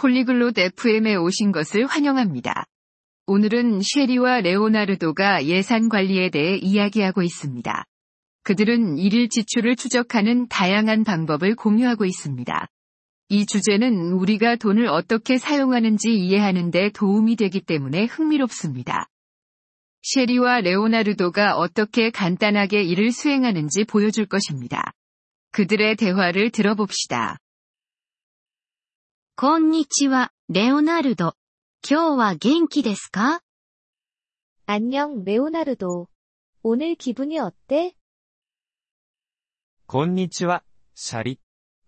폴리글롯 FM에 오신 것을 환영합니다. 오늘은 쉐리와 레오나르도가 예산 관리에 대해 이야기하고 있습니다. 그들은 일일 지출을 추적하는 다양한 방법을 공유하고 있습니다. 이 주제는 우리가 돈을 어떻게 사용하는지 이해하는 데 도움이 되기 때문에 흥미롭습니다. 쉐리와 레오나르도가 어떻게 간단하게 일을 수행하는지 보여줄 것입니다. 그들의 대화를 들어봅시다. こんにちは、レオナルド。今日は元気ですか 안녕, 레오나르도. 오늘 기분이 어때? こんにちは、シャリ。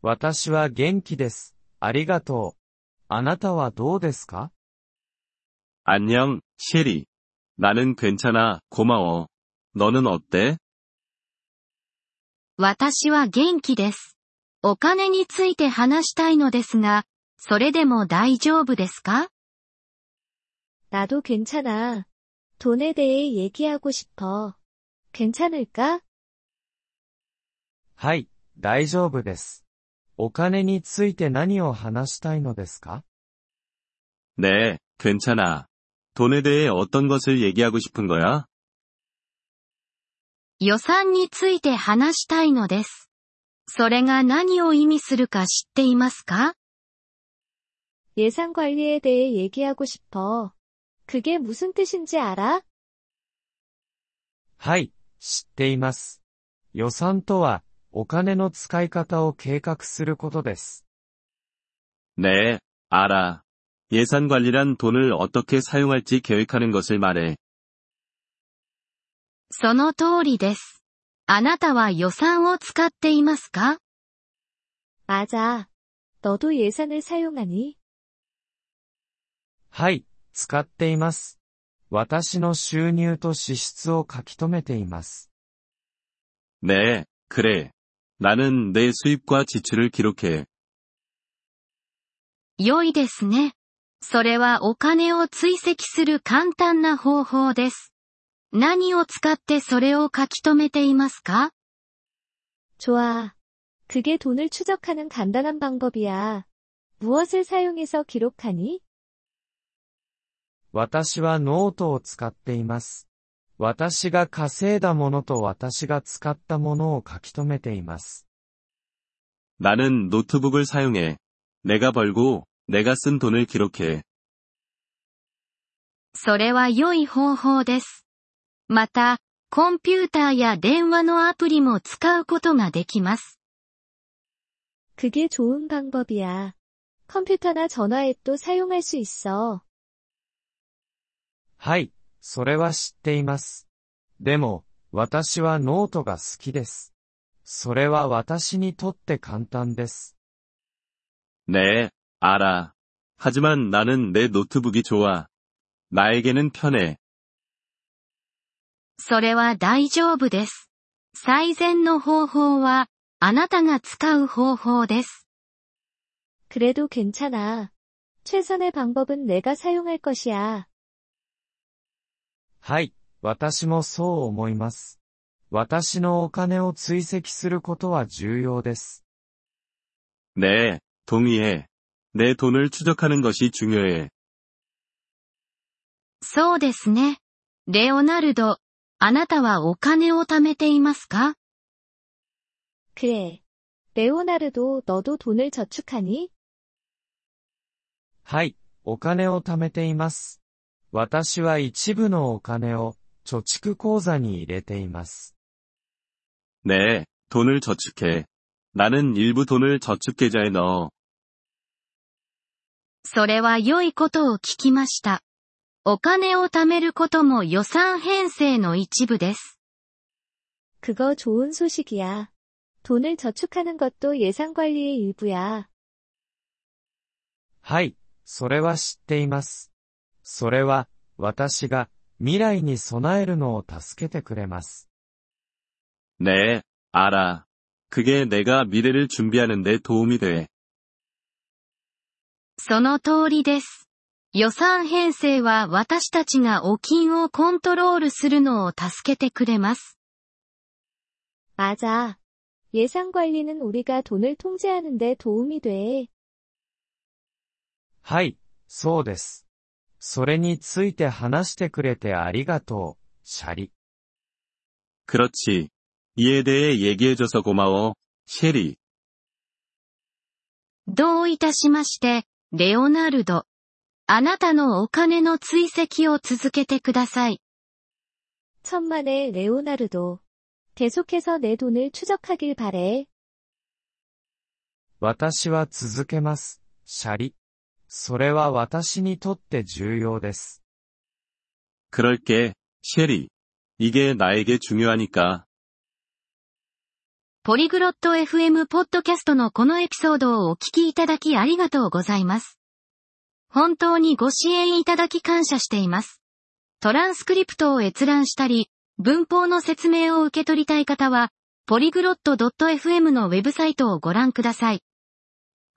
私は元気です。ありがとう。あなたはどうですか 안녕, 셰리. 나는 괜찮아, 고마워. 너는 어때? 私は元気です。お金について話したいのですが、 それでも大丈夫ですか 나도 괜찮아. 돈에 대해 얘기하고 싶어. 괜찮을까? はい、大丈夫です。お金について何を話したいのですか 네, 괜찮아. 돈에 대해 어떤 것을 얘기하고 싶은 거야? 予算について話したいのです。それが何を意味するか知っていますか 예산 관리에 대해 얘기하고 싶어. 그게 무슨 뜻인지 알아? はい、知っています。予算とは、お金の使い方を計画することです。 네, 알아. 예산 관리란 돈을 어떻게 사용할지 계획하는 것을 말해. その通りです。あなたは予算を使っていますか 맞아. 너도 예산을 사용하니? はい、使っています。私の収入と支出を書き留めています。 네, 그래. 나는 내 수입과 지출을 기록해. 良いですね。それはお金を追跡する簡単な方法です。何を使ってそれを書き留めていますか 좋아. 그게 돈을 추적하는 간단한 방법이야. 무엇을 사용해서 기록하니? 私はノートを使っています。私が稼いだものと私が使ったものを書き留めています。 나는 노트북을 사용해. 내가 벌고, 내가 쓴 돈을 기록해. それは良い方法です。また、コンピューターや電話のアプリも使うことができます。 그게 좋은 방법이야. 컴퓨터나 전화 앱도 사용할 수 있어. はい、それは知っています。でも、私はノートが好きです。それは私にとって簡単です。 네, 알아. 하지만 나는 내 노트북이 좋아. 나에게는 편해. それは大丈夫です。最善の方法は、あなたが使う方法です。 그래도 괜찮아. 최선의 방법은 내가 사용할 것이야. はい、私もそう思います。私のお金を追跡することは重要です。 네, 동의해. 내 돈을 추적하는 것이 중요해. そうですね。レオナルド、あなたはお金を貯めていますか 그래. 레오나르도 너도 돈을 저축하니? はい、お金を貯めています。 私は一部のお金を貯蓄口座に入れています。 네, 돈을 저축해. 나는 일부 돈을 저축계좌에 넣어. それは良いことを聞きました。お金を貯めることも予算編成の一部です。 그거 좋은 소식이야. 돈을 저축하는 것도 예산 관리의 일부야. はい、それは知っています。 それは、私が未来に備えるのを助けてくれます。 네, 알아. 그게 내가 미래를 준비하는 데 도움이 돼. その通りです。予算編成は私たちがお金をコントロールするのを助けてくれます。 맞아. 예산 관리는 우리가 돈을 통제하는 데 도움이 돼. はい、そうです。 それについて話してくれてありがとう、シャリ。 그렇지. 이에 대해 얘기해줘서 고마워, 셰리. どういたしまして、レオナルド。あなたのお金の追跡を続けてください。 천만의 레오나르도. 계속해서 내 돈을 추적하길 바래. 私は続けます、シャリ。 それは私にとって重要です。 그럴게, 셰리. 이게 나에게 중요하니까. ポリグロット FM ポッドキャストのこのエピソードをお聞きいただきありがとうございます。本当にご支援いただき感謝しています。トランスクリプトを閲覧したり、文法の説明を受け取りたい方は、ポリグロット .fm のウェブサイトをご覧ください。